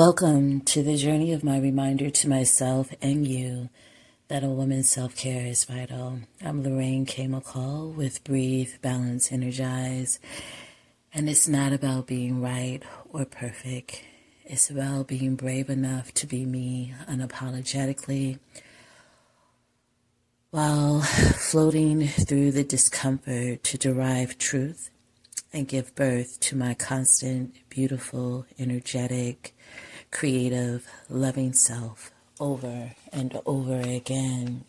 Welcome to the journey of my reminder to myself and you that a woman's self care is vital. I'm Lorraine K. McCall with Breathe, Balance, Energize. And it's not about being right or perfect, it's about being brave enough to be me unapologetically while floating through the discomfort to derive truth and give birth to my constant, beautiful, energetic, creative, loving self over and over again.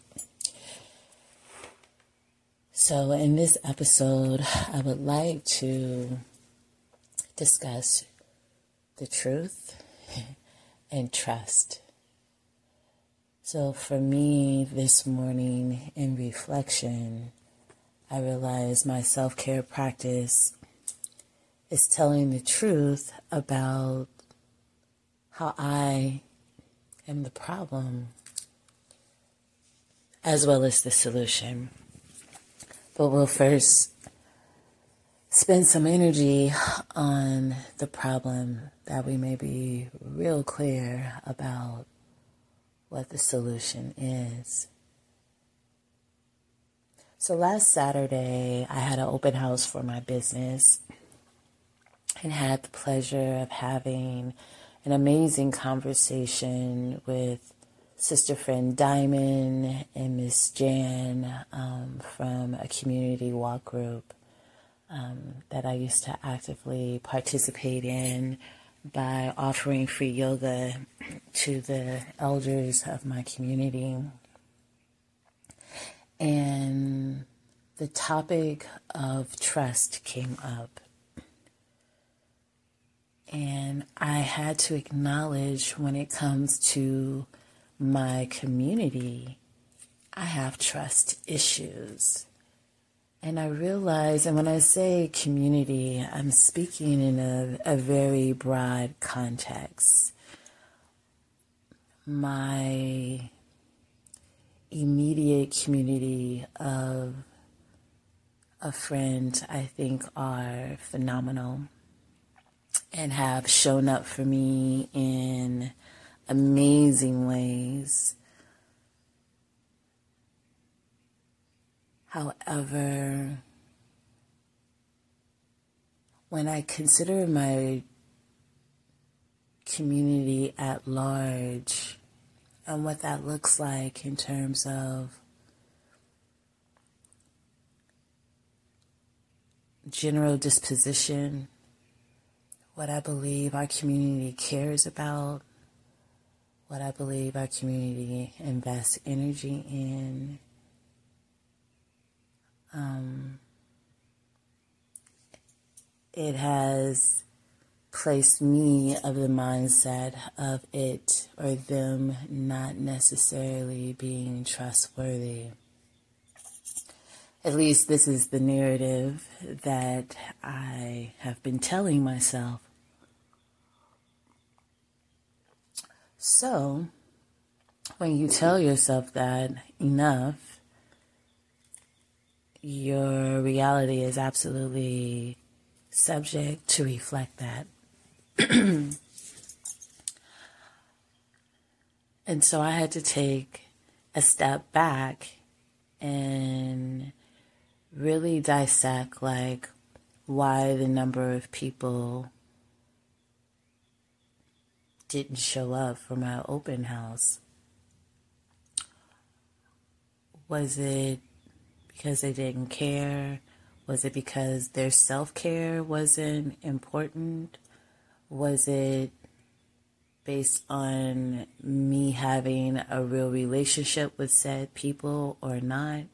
So, in this episode, I would like to discuss the truth and trust. So, for me this morning in reflection, I realized my self care practice is telling the truth about how I am the problem as well as the solution. But we'll first spend some energy on the problem that we may be real clear about what the solution is. So last Saturday, I had an open house for my business and had the pleasure of having an amazing conversation with sister friend Diamond and Miss Jan um, from a community walk group um, that I used to actively participate in by offering free yoga to the elders of my community. And the topic of trust came up. And I had to acknowledge when it comes to my community, I have trust issues. And I realize, and when I say community, I'm speaking in a, a very broad context. My immediate community of a friend, I think, are phenomenal and have shown up for me in amazing ways. However, when I consider my community at large and what that looks like in terms of general disposition, what I believe our community cares about, what I believe our community invests energy in. Um, it has placed me of the mindset of it or them not necessarily being trustworthy. At least this is the narrative that I have been telling myself. So, when you tell yourself that enough, your reality is absolutely subject to reflect that. and so I had to take a step back and really dissect like why the number of people didn't show up for my open house. Was it because they didn't care? Was it because their self care wasn't important? Was it based on me having a real relationship with said people or not?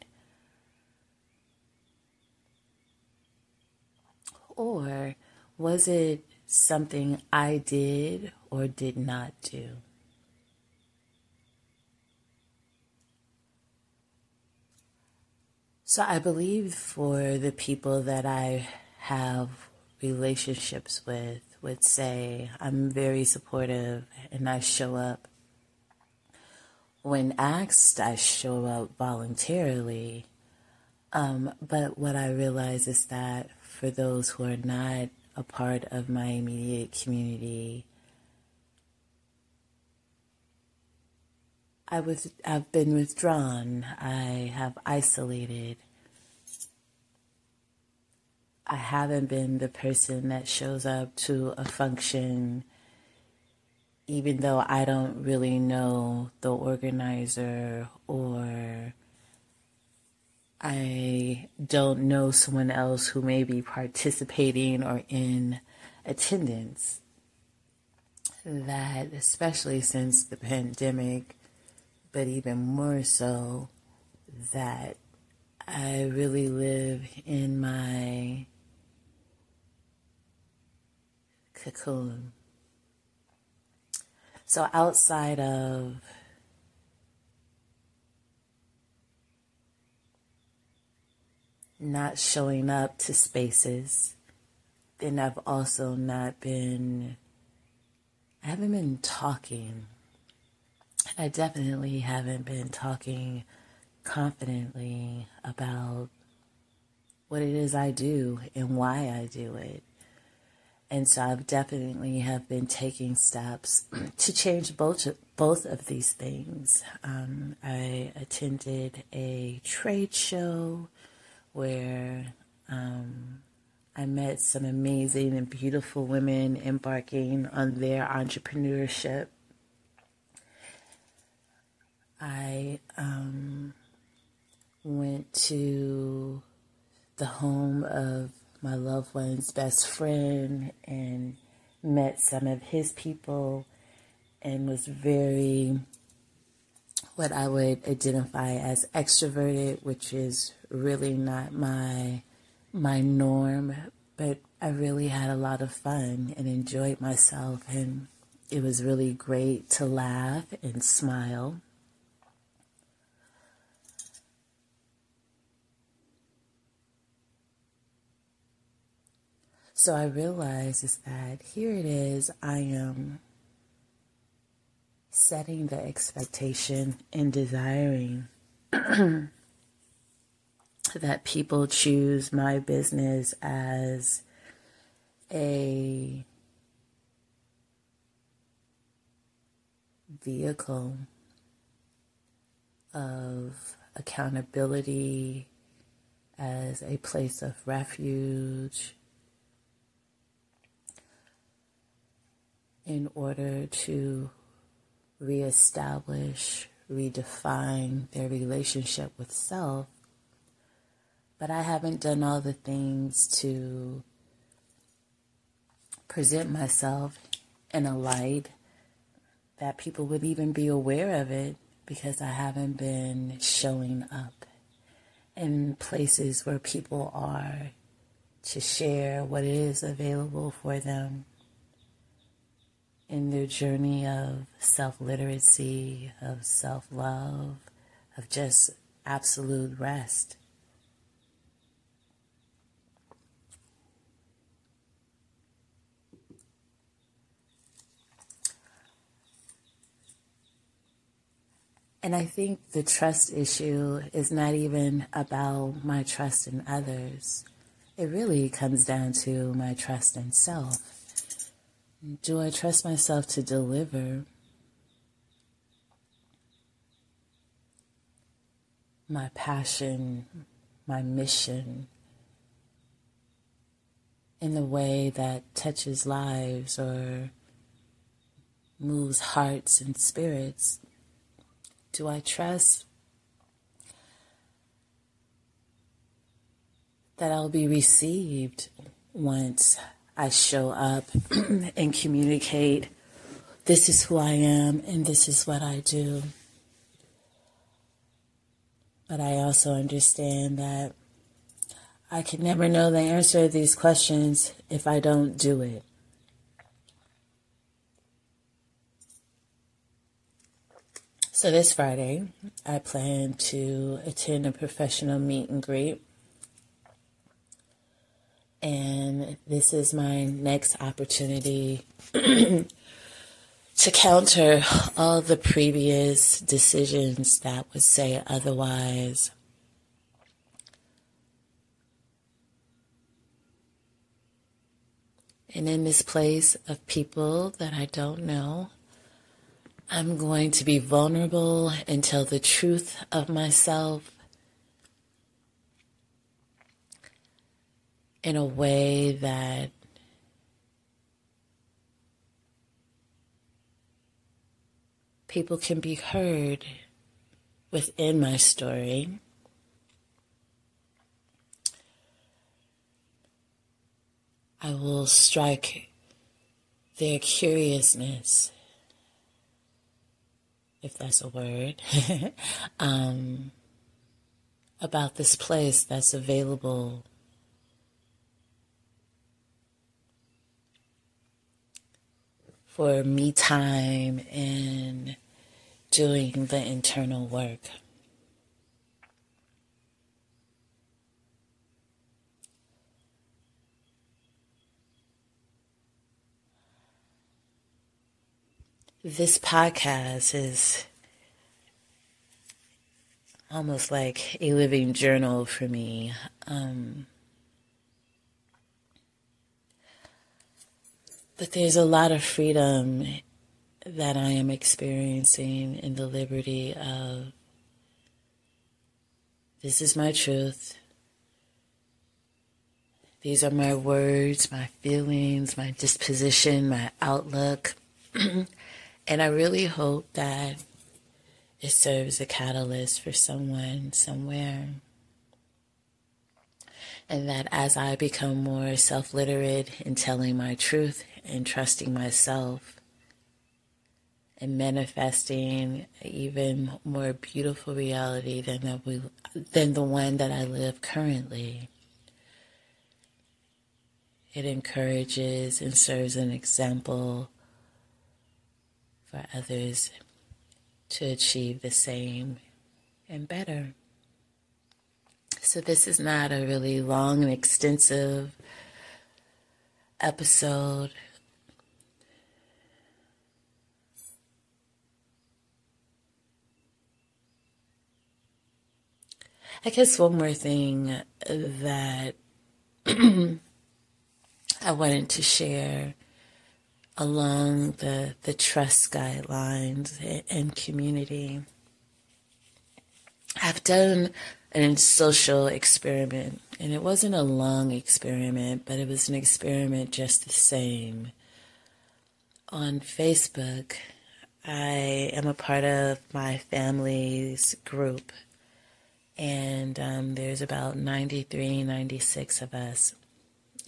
Or was it something I did or did not do? So I believe for the people that I have relationships with would say I'm very supportive and I show up. When asked, I show up voluntarily. Um, but what I realize is that for those who are not a part of my immediate community, I was I've been withdrawn. I have isolated. I haven't been the person that shows up to a function even though I don't really know the organizer or I don't know someone else who may be participating or in attendance. That, especially since the pandemic, but even more so, that I really live in my cocoon. So outside of not showing up to spaces, then I've also not been, I haven't been talking. I definitely haven't been talking confidently about what it is I do and why I do it. And so I've definitely have been taking steps to change both both of these things. Um, I attended a trade show where um, I met some amazing and beautiful women embarking on their entrepreneurship. I um, went to the home of my loved one's best friend and met some of his people and was very what I would identify as extroverted, which is really not my my norm, but I really had a lot of fun and enjoyed myself and it was really great to laugh and smile So I realized is that here it is, I am setting the expectation and desiring that people choose my business as a vehicle of accountability, as a place of refuge, in order to reestablish, redefine their relationship with self. But I haven't done all the things to present myself in a light that people would even be aware of it because I haven't been showing up in places where people are to share what is available for them journey of self literacy, of self love, of just absolute rest. And I think the trust issue is not even about my trust in others. It really comes down to my trust in self. Do I trust myself to deliver my passion, my mission in the way that touches lives or moves hearts and spirits? Do I trust that I'll be received once I show up and communicate this is who I am and this is what I do. But I also understand that I can never know the answer to these questions if I don't do it. So this Friday, I plan to attend a professional meet and greet and this is my next opportunity to counter all the previous decisions that would say otherwise. And in this place of people that I don't know, I'm going to be vulnerable and tell the truth of myself in a way that people can be heard within my story. I will strike their curiousness, if that's a word, um, about this place that's available for me time and doing the internal work. This podcast is almost like a living journal for me. Um, but there's a lot of freedom that I am experiencing in the liberty of this is my truth. These are my words, my feelings, my disposition, my outlook. and I really hope that it serves a catalyst for someone somewhere. And that as I become more self literate in telling my truth and trusting myself, and manifesting even more beautiful reality than that we than the one that I live currently. It encourages and serves an example for others to achieve the same and better. So this is not a really long and extensive episode I guess one more thing that I wanted to share along the, the trust guidelines and community. I've done a social experiment, and it wasn't a long experiment, but it was an experiment just the same. On Facebook, I am a part of my family's group and um, there's about 93, 96 of us,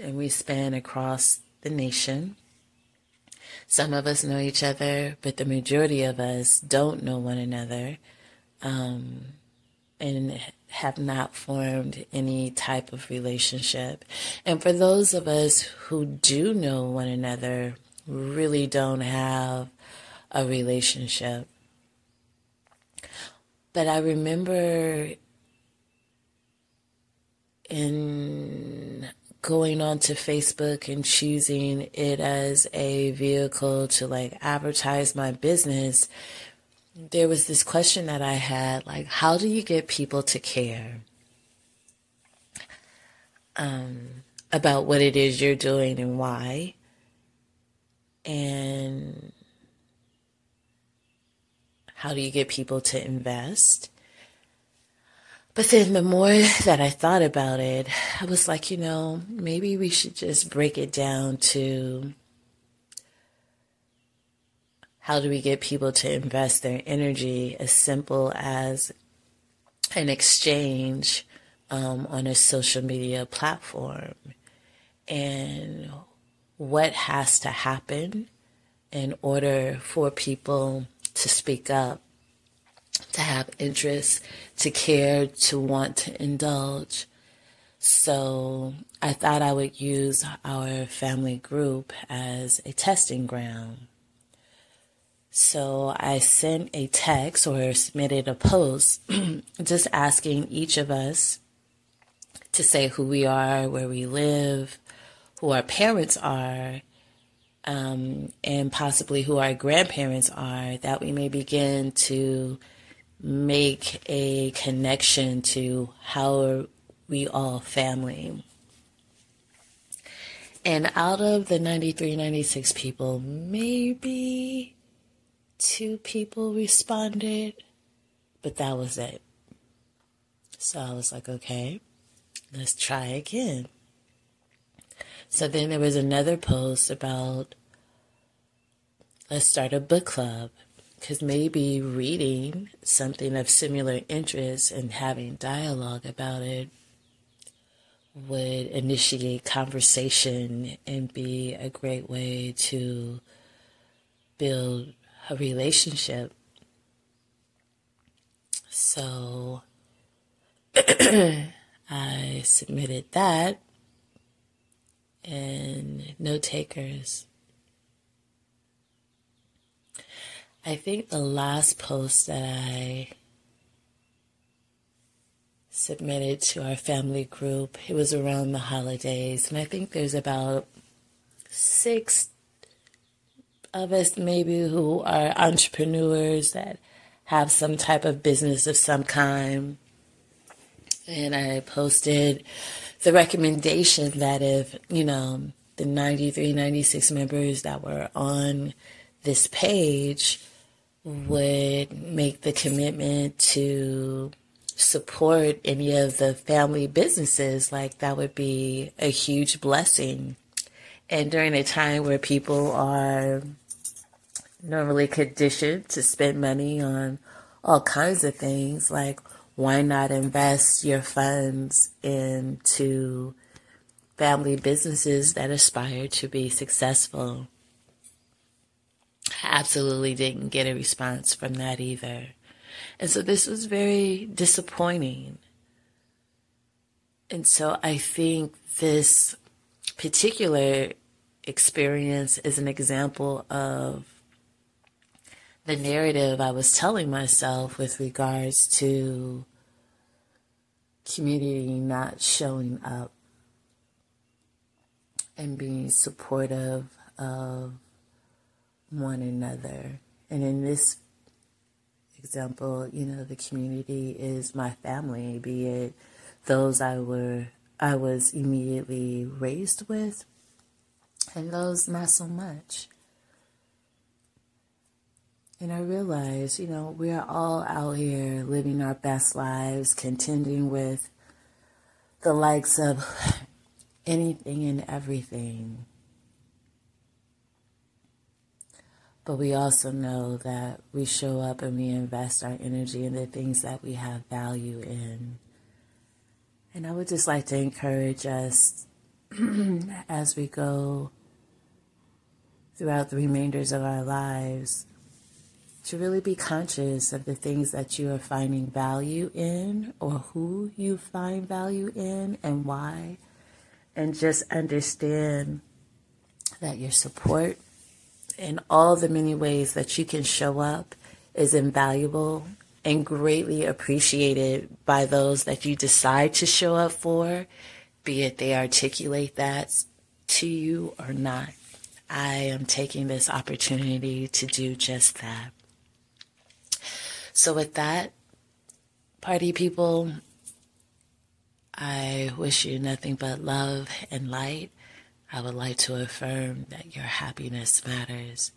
and we span across the nation. Some of us know each other, but the majority of us don't know one another um, and have not formed any type of relationship. And for those of us who do know one another, really don't have a relationship. But I remember in going onto Facebook and choosing it as a vehicle to like advertise my business, there was this question that I had like, how do you get people to care um, about what it is you're doing and why? And how do you get people to invest? But then the more that I thought about it, I was like, you know, maybe we should just break it down to how do we get people to invest their energy as simple as an exchange um, on a social media platform? And what has to happen in order for people to speak up to have interest, to care, to want to indulge. So I thought I would use our family group as a testing ground. So I sent a text or submitted a post just asking each of us to say who we are, where we live, who our parents are, um, and possibly who our grandparents are, that we may begin to make a connection to how are we all family. And out of the 93, 96 people, maybe two people responded, but that was it. So I was like, okay, let's try again. So then there was another post about let's start a book club because maybe reading something of similar interest and having dialogue about it would initiate conversation and be a great way to build a relationship. So I submitted that and no takers. I think the last post that I submitted to our family group, it was around the holidays, and I think there's about six of us maybe who are entrepreneurs that have some type of business of some kind. And I posted the recommendation that if, you know, the 93, 96 members that were on this page would make the commitment to support any of the family businesses, like that would be a huge blessing. And during a time where people are normally conditioned to spend money on all kinds of things, like why not invest your funds into family businesses that aspire to be successful? Absolutely didn't get a response from that either. And so this was very disappointing. And so I think this particular experience is an example of the narrative I was telling myself with regards to community not showing up and being supportive of one another. And in this example, you know, the community is my family, be it those I were I was immediately raised with and those not so much. And I realize, you know, we are all out here living our best lives, contending with the likes of anything and everything. But we also know that we show up and we invest our energy in the things that we have value in. And I would just like to encourage us as we go throughout the remainders of our lives to really be conscious of the things that you are finding value in or who you find value in and why. And just understand that your support in all the many ways that you can show up is invaluable and greatly appreciated by those that you decide to show up for, be it they articulate that to you or not. I am taking this opportunity to do just that. So, with that, party people, I wish you nothing but love and light. I would like to affirm that your happiness matters.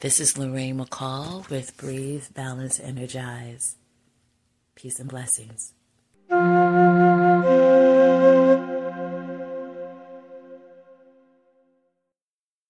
This is Lorraine McCall with Breathe, Balance, Energize. Peace and blessings.